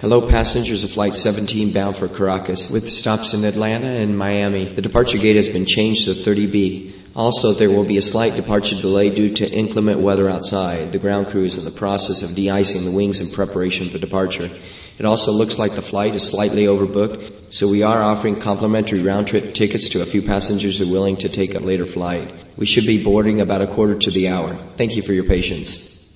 Hello, passengers of Flight 17 bound for Caracas, with stops in Atlanta and Miami. The departure gate has been changed to 30B. Also, there will be a slight departure delay due to inclement weather outside. The ground crew is in the process of de-icing the wings in preparation for departure. It also looks like the flight is slightly overbooked, so we are offering complimentary round trip tickets to a few passengers who are willing to take a later flight. We should be boarding about a quarter to the hour. Thank you for your patience.